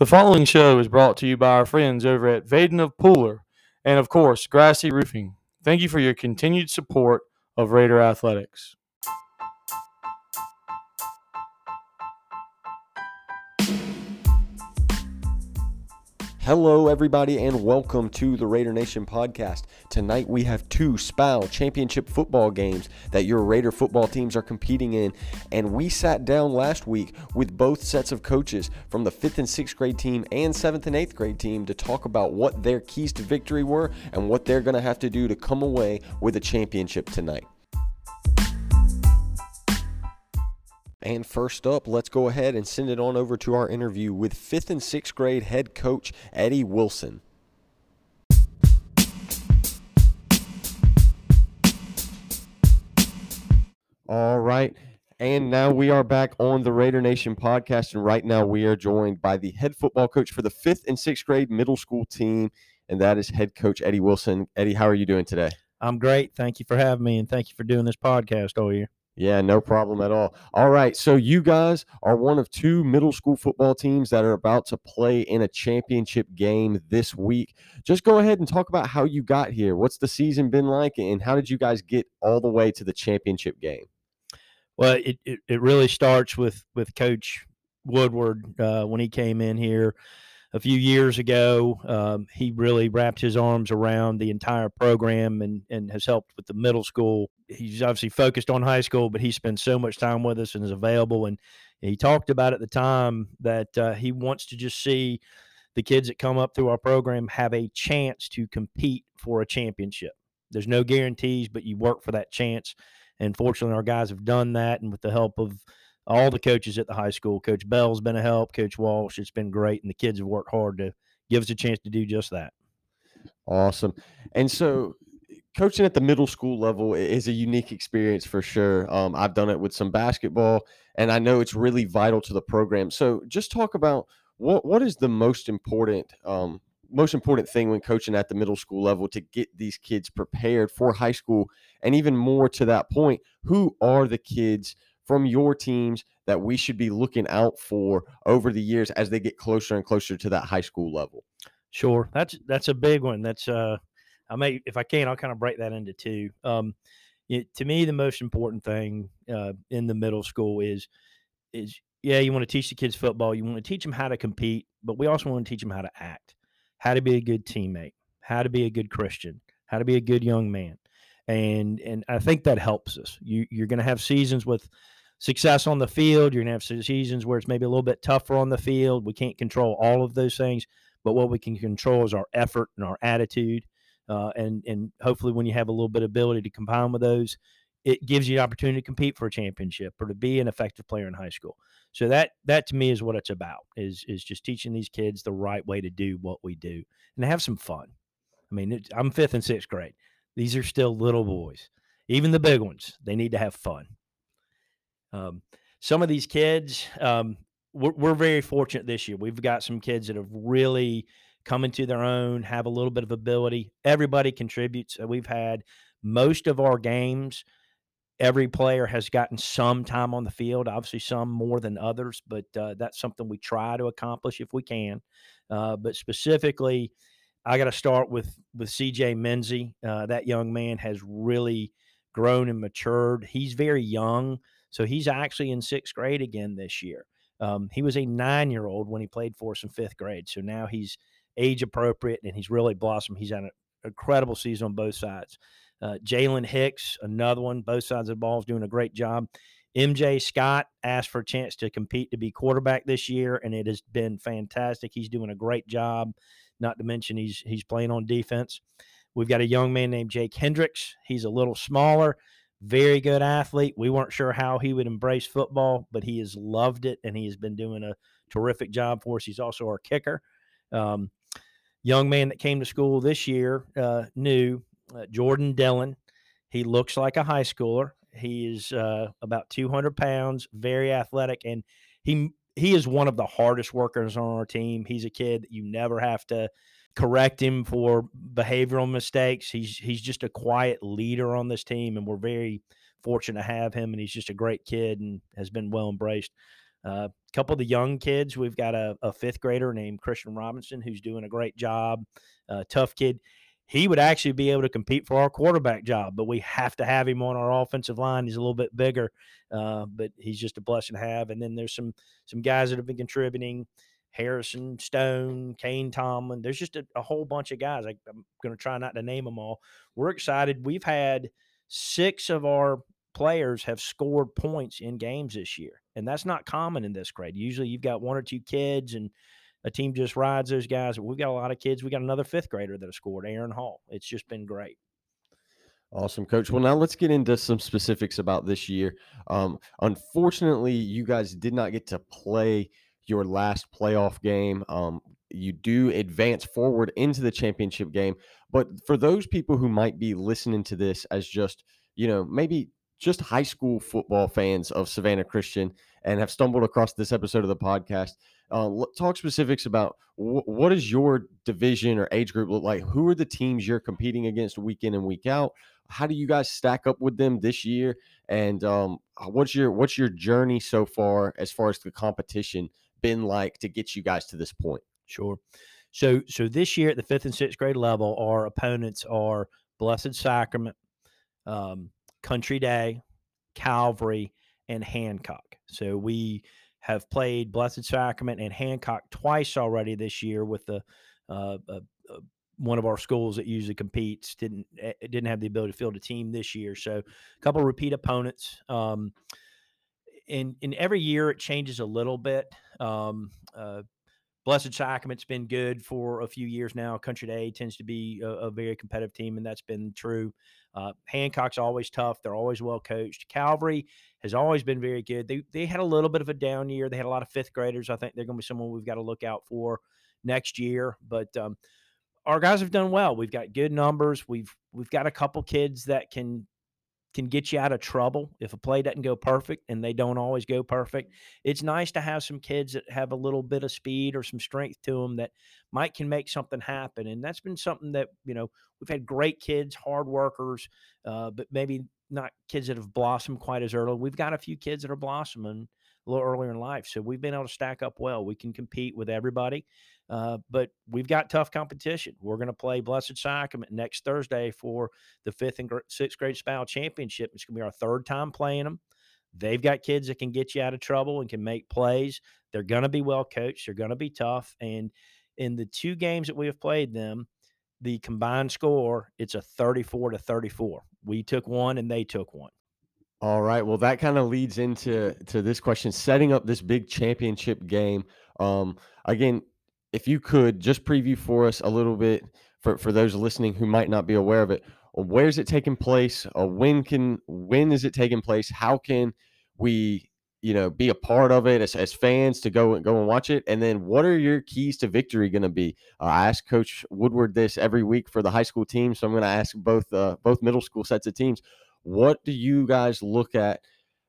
The following show is brought to you by our friends over at Vaden of Pooler and, of course, Grassy Roofing. Thank you for your continued support of Raider Athletics. Hello, everybody, and welcome to the Raider Nation podcast. Tonight we have two SPAL championship football games that your Raider football teams are competing in. And we sat down last week with both sets of coaches from the fifth and sixth grade team and seventh and eighth grade team to talk about what their keys to victory were and what they're going to have to do to come away with a championship tonight. And first up, let's go ahead and send it on over to our interview with fifth and sixth grade head coach Eddie Wilson. All right. And now we are back on the Raider Nation podcast. And right now we are joined by the head football coach for the fifth and sixth grade middle school team. And that is head coach Eddie Wilson. Eddie, how are you doing today? I'm great. Thank you for having me and thank you for doing this podcast all year. Yeah, no problem at all. All right. So, you guys are one of two middle school football teams that are about to play in a championship game this week. Just go ahead and talk about how you got here. What's the season been like, and how did you guys get all the way to the championship game? Well, it, it, it really starts with, with Coach Woodward uh, when he came in here a few years ago. Um, he really wrapped his arms around the entire program and, and has helped with the middle school. He's obviously focused on high school, but he spends so much time with us and is available. And he talked about at the time that uh, he wants to just see the kids that come up through our program have a chance to compete for a championship. There's no guarantees, but you work for that chance. And fortunately, our guys have done that. And with the help of all the coaches at the high school. Coach Bell's been a help. Coach Walsh, it's been great, and the kids have worked hard to give us a chance to do just that. Awesome. And so, coaching at the middle school level is a unique experience for sure. Um, I've done it with some basketball, and I know it's really vital to the program. So, just talk about what what is the most important um, most important thing when coaching at the middle school level to get these kids prepared for high school, and even more to that point, who are the kids? From your teams that we should be looking out for over the years as they get closer and closer to that high school level? Sure, that's that's a big one. That's uh, I may if I can, I'll kind of break that into two. Um, it, to me, the most important thing uh, in the middle school is is yeah, you want to teach the kids football. You want to teach them how to compete, but we also want to teach them how to act, how to be a good teammate, how to be a good Christian, how to be a good young man, and and I think that helps us. You you're going to have seasons with success on the field. You're going to have seasons where it's maybe a little bit tougher on the field. We can't control all of those things, but what we can control is our effort and our attitude. Uh, and and hopefully, when you have a little bit of ability to combine with those, it gives you the opportunity to compete for a championship or to be an effective player in high school. So that that to me is what it's about is is just teaching these kids the right way to do what we do and have some fun. I mean, I'm fifth and sixth grade. These are still little boys. Even the big ones, they need to have fun. Um, some of these kids, um, we're, we're, very fortunate this year. We've got some kids that have really come into their own, have a little bit of ability. Everybody contributes. We've had most of our games. Every player has gotten some time on the field. Obviously, some more than others, but uh, that's something we try to accomplish if we can. Uh, but specifically, I got to start with with CJ Menzie. Uh, that young man has really grown and matured. He's very young, so he's actually in sixth grade again this year. Um, he was a nine year old when he played for us in fifth grade. So now he's age appropriate and he's really blossomed. He's had an incredible season on both sides. Uh, Jalen Hicks, another one, both sides of the ball, is doing a great job. MJ Scott asked for a chance to compete to be quarterback this year, and it has been fantastic. He's doing a great job. Not to mention he's he's playing on defense. We've got a young man named Jake Hendricks. He's a little smaller, very good athlete. We weren't sure how he would embrace football, but he has loved it and he has been doing a terrific job for us. He's also our kicker. Um, young man that came to school this year, uh, new uh, Jordan Dillon. He looks like a high schooler. He is uh, about 200 pounds, very athletic, and he he is one of the hardest workers on our team. He's a kid that you never have to correct him for behavioral mistakes. He's he's just a quiet leader on this team, and we're very fortunate to have him. And he's just a great kid and has been well embraced. Uh, a couple of the young kids, we've got a, a, fifth grader named Christian Robinson who's doing a great job. Uh, tough kid. He would actually be able to compete for our quarterback job, but we have to have him on our offensive line. He's a little bit bigger, uh, but he's just a blessing to have. And then there's some some guys that have been contributing. Harrison Stone, Kane Tomlin. There's just a, a whole bunch of guys. I, I'm going to try not to name them all. We're excited. We've had six of our players have scored points in games this year. And that's not common in this grade. Usually you've got one or two kids and a team just rides those guys. We've got a lot of kids. We got another fifth grader that has scored, Aaron Hall. It's just been great. Awesome, coach. Well, now let's get into some specifics about this year. Um, unfortunately, you guys did not get to play your last playoff game. Um, you do advance forward into the championship game. But for those people who might be listening to this as just, you know, maybe just high school football fans of Savannah Christian and have stumbled across this episode of the podcast, uh, talk specifics about wh- what does your division or age group look like? Who are the teams you're competing against week in and week out? How do you guys stack up with them this year? And um, what's your what's your journey so far as far as the competition been like to get you guys to this point? Sure. So so this year at the fifth and sixth grade level, our opponents are Blessed Sacrament, um, Country Day, Calvary, and Hancock. So we have played Blessed Sacrament and Hancock twice already this year with the uh, uh, uh, one of our schools that usually competes didn't eh, didn't have the ability to field a team this year. So a couple repeat opponents. Um, in every year it changes a little bit. Um, uh, Blessed Sacrament's been good for a few years now. Country Day tends to be a, a very competitive team, and that's been true. Uh, Hancock's always tough. They're always well coached. Calvary has always been very good. They they had a little bit of a down year. They had a lot of fifth graders. I think they're going to be someone we've got to look out for next year. But um, our guys have done well. We've got good numbers. We've we've got a couple kids that can can get you out of trouble if a play doesn't go perfect and they don't always go perfect. It's nice to have some kids that have a little bit of speed or some strength to them that might can make something happen. And that's been something that, you know, we've had great kids, hard workers, uh, but maybe not kids that have blossomed quite as early. We've got a few kids that are blossoming a little earlier in life. So we've been able to stack up well. We can compete with everybody. Uh, but we've got tough competition. We're going to play Blessed Sacrament next Thursday for the fifth and sixth grade SPAL championship. It's going to be our third time playing them. They've got kids that can get you out of trouble and can make plays. They're going to be well coached. They're going to be tough. And in the two games that we have played them, the combined score, it's a 34 to 34. We took one and they took one. All right. Well, that kind of leads into to this question, setting up this big championship game. Um, again, if you could just preview for us a little bit for, for those listening who might not be aware of it, where is it taking place? Uh, when can when is it taking place? How can we you know be a part of it as, as fans to go and go and watch it? And then what are your keys to victory going to be? Uh, I ask Coach Woodward this every week for the high school team, so I'm going to ask both uh, both middle school sets of teams. What do you guys look at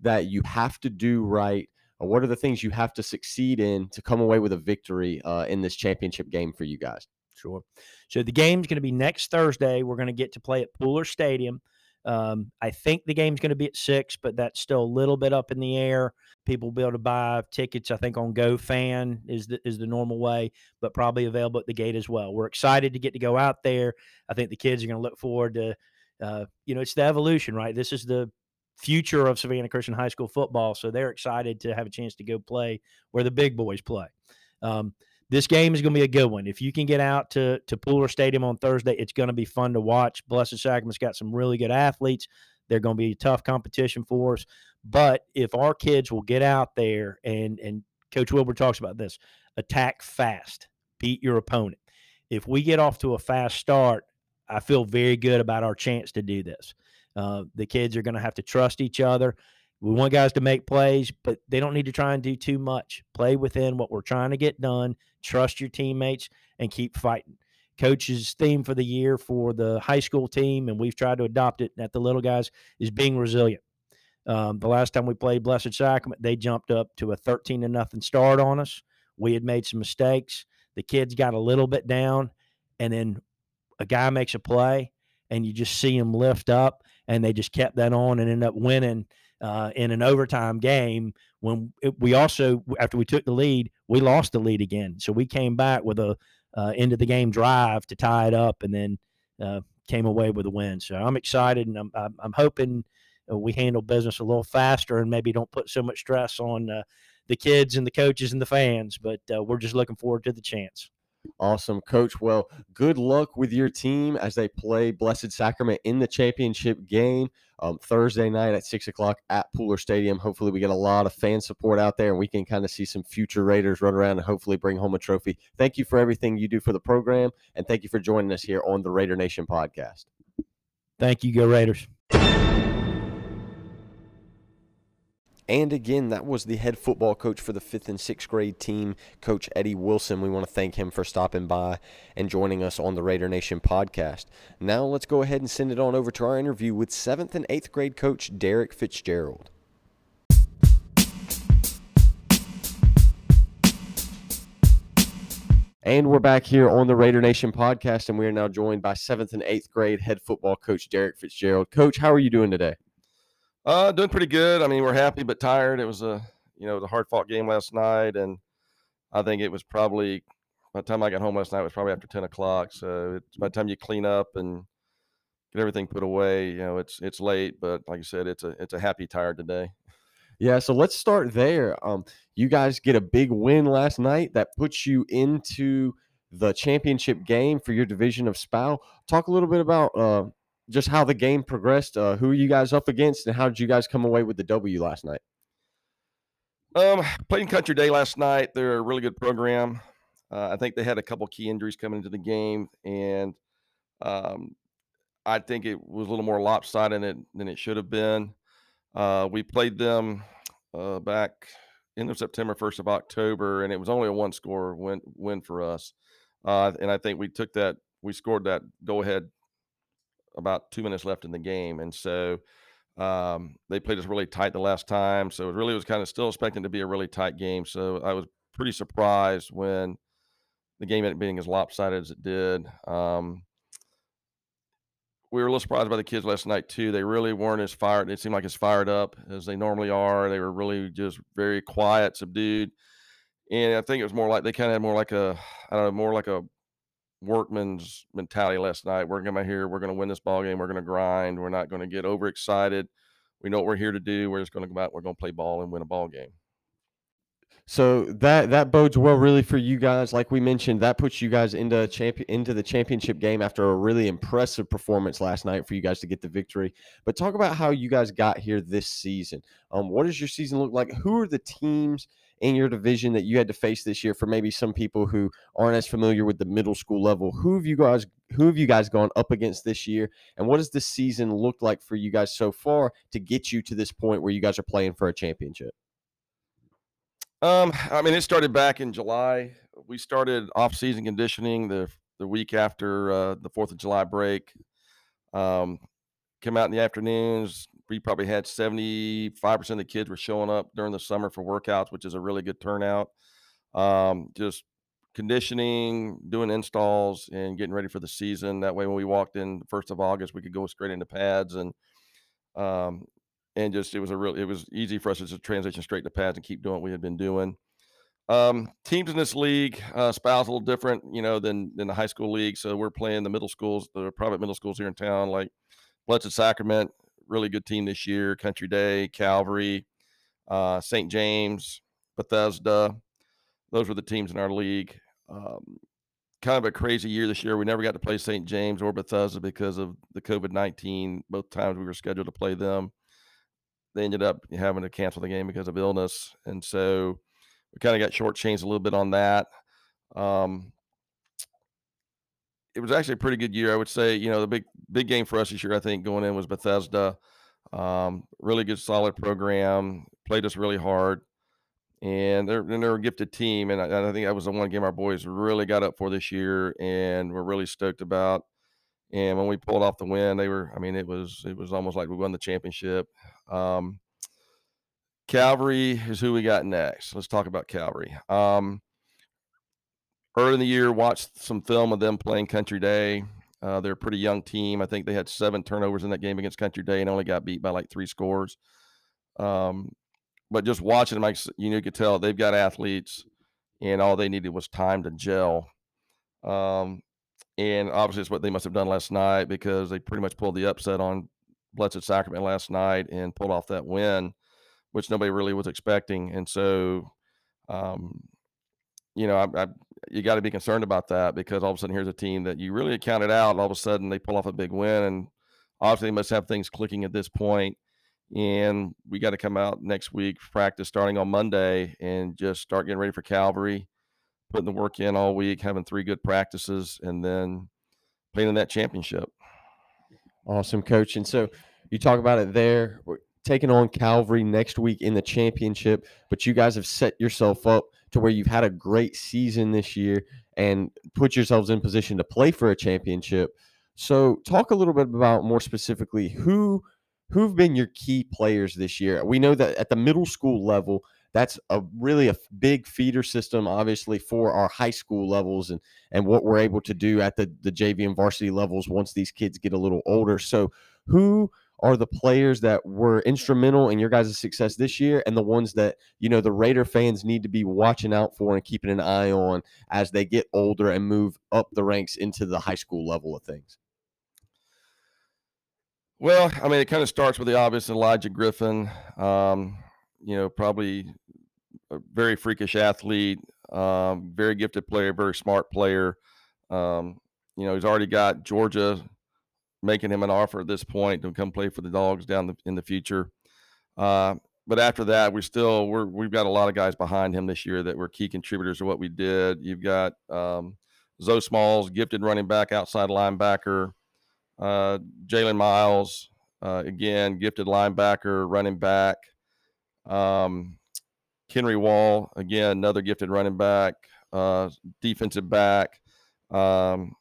that you have to do right what are the things you have to succeed in to come away with a victory uh, in this championship game for you guys? Sure. So the game's going to be next Thursday. We're going to get to play at Pooler Stadium. Um, I think the game's going to be at six, but that's still a little bit up in the air. People will be able to buy tickets, I think, on GoFan is the is the normal way, but probably available at the gate as well. We're excited to get to go out there. I think the kids are going to look forward to, uh, you know, it's the evolution, right? This is the future of Savannah Christian High School football. So they're excited to have a chance to go play where the big boys play. Um, this game is going to be a good one. If you can get out to to Pooler Stadium on Thursday, it's going to be fun to watch. Blessed Sacrament's got some really good athletes. They're going to be tough competition for us. But if our kids will get out there and and Coach Wilbur talks about this, attack fast, beat your opponent. If we get off to a fast start, I feel very good about our chance to do this. Uh, the kids are going to have to trust each other. We want guys to make plays, but they don't need to try and do too much. Play within what we're trying to get done. Trust your teammates and keep fighting. Coach's theme for the year for the high school team, and we've tried to adopt it at the little guys, is being resilient. Um, the last time we played Blessed Sacrament, they jumped up to a 13 to nothing start on us. We had made some mistakes. The kids got a little bit down, and then a guy makes a play, and you just see him lift up and they just kept that on and ended up winning uh, in an overtime game when it, we also after we took the lead we lost the lead again. So we came back with a uh, end of the game drive to tie it up and then uh, came away with a win. So i'm excited and i'm, I'm, I'm hoping uh, we handle business a little faster and maybe don't put so much stress on uh, the kids and the coaches and the fans but uh, we're just looking forward to the chance Awesome, coach. Well, good luck with your team as they play Blessed Sacrament in the championship game um, Thursday night at six o'clock at Pooler Stadium. Hopefully, we get a lot of fan support out there and we can kind of see some future Raiders run around and hopefully bring home a trophy. Thank you for everything you do for the program and thank you for joining us here on the Raider Nation podcast. Thank you, Go Raiders. And again, that was the head football coach for the fifth and sixth grade team, Coach Eddie Wilson. We want to thank him for stopping by and joining us on the Raider Nation podcast. Now, let's go ahead and send it on over to our interview with seventh and eighth grade coach Derek Fitzgerald. And we're back here on the Raider Nation podcast, and we are now joined by seventh and eighth grade head football coach Derek Fitzgerald. Coach, how are you doing today? Uh, doing pretty good. I mean, we're happy but tired. It was a you know the hard fought game last night, and I think it was probably by the time I got home last night it was probably after ten o'clock. So it's by the time you clean up and get everything put away, you know, it's it's late. But like I said, it's a it's a happy tired today. Yeah, so let's start there. Um, you guys get a big win last night that puts you into the championship game for your division of SPAL. Talk a little bit about uh, just how the game progressed. Uh, who are you guys up against, and how did you guys come away with the W last night? Um, playing Country Day last night. They're a really good program. Uh, I think they had a couple key injuries coming into the game, and um, I think it was a little more lopsided than it, than it should have been. Uh, we played them uh, back end of September, first of October, and it was only a one score win win for us. Uh, and I think we took that, we scored that go ahead about two minutes left in the game, and so um, they played us really tight the last time. So it really was kind of still expecting to be a really tight game. So I was pretty surprised when the game ended up being as lopsided as it did. Um, we were a little surprised by the kids last night too. They really weren't as fired. It seemed like as fired up as they normally are. They were really just very quiet, subdued, and I think it was more like they kind of had more like a I don't know, more like a workman's mentality last night. We're going to here. We're going to win this ball game. We're going to grind. We're not going to get overexcited. We know what we're here to do. We're just going to go out. We're going to play ball and win a ball game. So that that bodes well really for you guys. Like we mentioned, that puts you guys into champion into the championship game after a really impressive performance last night for you guys to get the victory. But talk about how you guys got here this season. Um, what does your season look like? Who are the teams in your division that you had to face this year? For maybe some people who aren't as familiar with the middle school level, who have you guys who have you guys gone up against this year? And what does this season look like for you guys so far to get you to this point where you guys are playing for a championship? Um, I mean, it started back in July. We started off-season conditioning the the week after uh, the Fourth of July break. Um, came out in the afternoons. We probably had seventy-five percent of the kids were showing up during the summer for workouts, which is a really good turnout. Um, just conditioning, doing installs, and getting ready for the season. That way, when we walked in the first of August, we could go straight into pads and um, and just it was a real it was easy for us to transition straight to pads and keep doing what we had been doing. Um, teams in this league, uh, SPAL's a little different, you know, than than the high school league. So we're playing the middle schools, the private middle schools here in town, like Blessed Sacrament, really good team this year. Country Day, Calvary, uh, St. James, Bethesda. Those were the teams in our league. Um, kind of a crazy year this year. We never got to play St. James or Bethesda because of the COVID nineteen. Both times we were scheduled to play them they ended up having to cancel the game because of illness, and so we kind of got shortchanged a little bit on that. Um, it was actually a pretty good year, I would say. You know, the big big game for us this year, I think, going in was Bethesda. Um, really good, solid program. Played us really hard, and they're and they're a gifted team. And I, and I think that was the one game our boys really got up for this year, and we're really stoked about. And when we pulled off the win, they were, I mean, it was it was almost like we won the championship. Um, Calvary is who we got next. Let's talk about Calvary. Um, early in the year, watched some film of them playing Country Day. Uh, they're a pretty young team. I think they had seven turnovers in that game against Country Day and only got beat by like three scores. Um, but just watching them, you know, you could tell they've got athletes, and all they needed was time to gel. Um, and obviously, it's what they must have done last night because they pretty much pulled the upset on Blessed Sacrament last night and pulled off that win, which nobody really was expecting. And so, um, you know, I, I, you got to be concerned about that because all of a sudden here's a team that you really counted out, and all of a sudden they pull off a big win, and obviously they must have things clicking at this point. And we got to come out next week, practice starting on Monday, and just start getting ready for Calvary, putting the work in all week, having three good practices, and then playing in that championship. Awesome, coach. And so you talk about it there, taking on Calvary next week in the championship, but you guys have set yourself up to where you've had a great season this year and put yourselves in position to play for a championship. So talk a little bit about more specifically who who've been your key players this year? We know that at the middle school level, that's a really a big feeder system, obviously, for our high school levels and and what we're able to do at the the JV and varsity levels once these kids get a little older. So, who are the players that were instrumental in your guys' success this year and the ones that you know the Raider fans need to be watching out for and keeping an eye on as they get older and move up the ranks into the high school level of things? Well, I mean, it kind of starts with the obvious Elijah Griffin. Um, you know, probably a very freakish athlete, um, very gifted player, very smart player. Um, you know, he's already got Georgia making him an offer at this point to come play for the Dogs down the, in the future. Uh, but after that, we still we're we've got a lot of guys behind him this year that were key contributors to what we did. You've got um, Zoe Smalls, gifted running back, outside linebacker. Uh, Jalen Miles, uh, again, gifted linebacker, running back. Um, Henry Wall, again, another gifted running back, uh, defensive back. Um,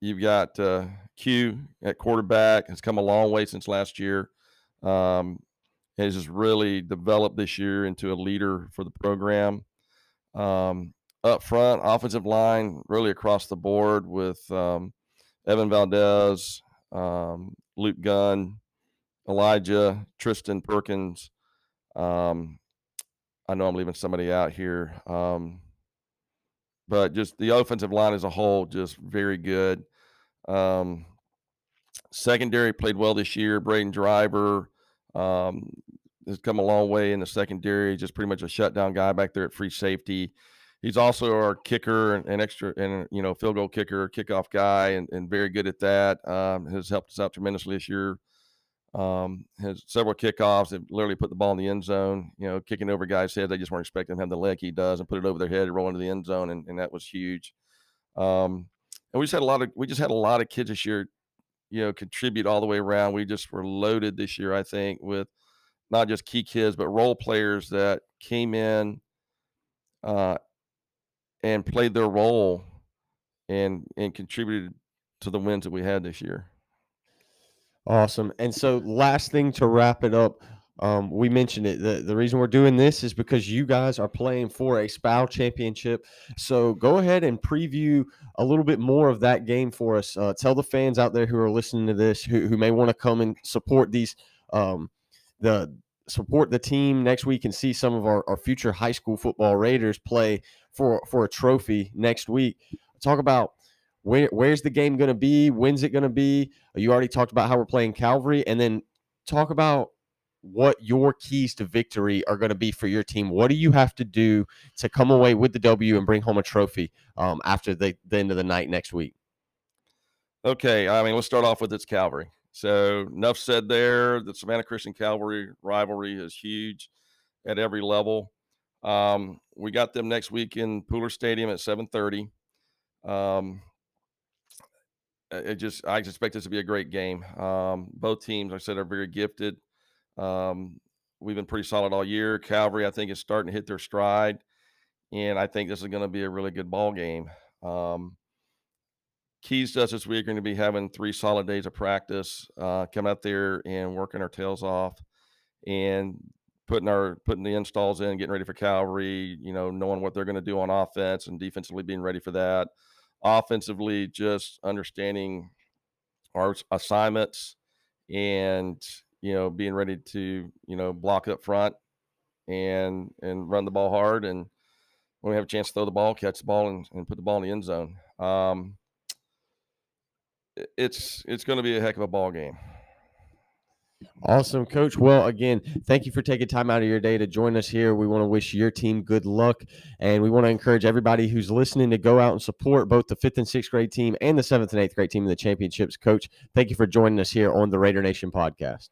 you've got uh, Q at quarterback, has come a long way since last year. Um, has just really developed this year into a leader for the program. Um, up front, offensive line, really across the board with um, Evan Valdez, um, Luke Gunn, Elijah, Tristan Perkins. Um, I know I'm leaving somebody out here. Um, but just the offensive line as a whole, just very good. Um, secondary played well this year. Braden Driver um, has come a long way in the secondary. Just pretty much a shutdown guy back there at free safety he's also our kicker and, and, extra and you know field goal kicker, kickoff guy, and, and very good at that. Um, has helped us out tremendously this year. Um, has several kickoffs that literally put the ball in the end zone. You know, kicking over guys' heads. They just weren't expecting him to have the leg he does and put it over their head and roll into the end zone, and, and that was huge. Um, and we just had a lot of we just had a lot of kids this year. You know, contribute all the way around. We just were loaded this year, I think, with not just key kids, but role players that came in uh, and played their role and and contributed to the wins that we had this year. Awesome. And so, last thing to wrap it up, um, we mentioned it. The, the reason we're doing this is because you guys are playing for a SPAL championship. So, go ahead and preview a little bit more of that game for us. Uh, tell the fans out there who are listening to this who, who may want to come and support these um, the support the team next week and see some of our, our future high school football Raiders play for for a trophy next week. Talk about where where's the game going to be? When's it going to be? You already talked about how we're playing Calvary, and then talk about what your keys to victory are going to be for your team. What do you have to do to come away with the W and bring home a trophy um, after the, the end of the night next week? Okay, I mean, let's start off with its Calvary. So enough said there. The Savannah Christian Calvary rivalry is huge at every level. Um, we got them next week in Pooler Stadium at 7:30. Um, it just I expect this to be a great game. Um, both teams, like I said, are very gifted. Um, we've been pretty solid all year. Calvary, I think, is starting to hit their stride, and I think this is going to be a really good ball game. Um, keys to us this week are going to be having three solid days of practice, uh, come out there and working our tails off, and putting our putting the installs in, getting ready for Calvary. You know, knowing what they're going to do on offense and defensively being ready for that. Offensively, just understanding our assignments and you know, being ready to, you know, block up front and and run the ball hard and when we have a chance to throw the ball, catch the ball and, and put the ball in the end zone. Um, it's it's going to be a heck of a ball game. Awesome, coach. Well, again, thank you for taking time out of your day to join us here. We want to wish your team good luck, and we want to encourage everybody who's listening to go out and support both the fifth and sixth grade team and the seventh and eighth grade team in the championships. Coach, thank you for joining us here on the Raider Nation podcast.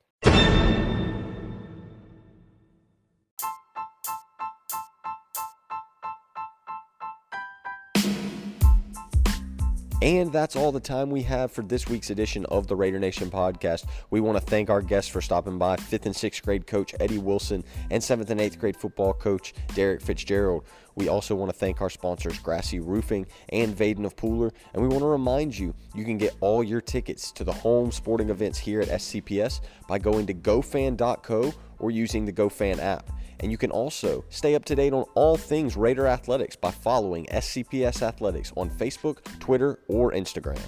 And that's all the time we have for this week's edition of the Raider Nation podcast. We want to thank our guests for stopping by fifth and sixth grade coach Eddie Wilson and seventh and eighth grade football coach Derek Fitzgerald. We also want to thank our sponsors, Grassy Roofing and Vaden of Pooler. And we want to remind you, you can get all your tickets to the home sporting events here at SCPS by going to gofan.co or using the GoFan app. And you can also stay up to date on all things Raider Athletics by following SCPS Athletics on Facebook, Twitter, or Instagram.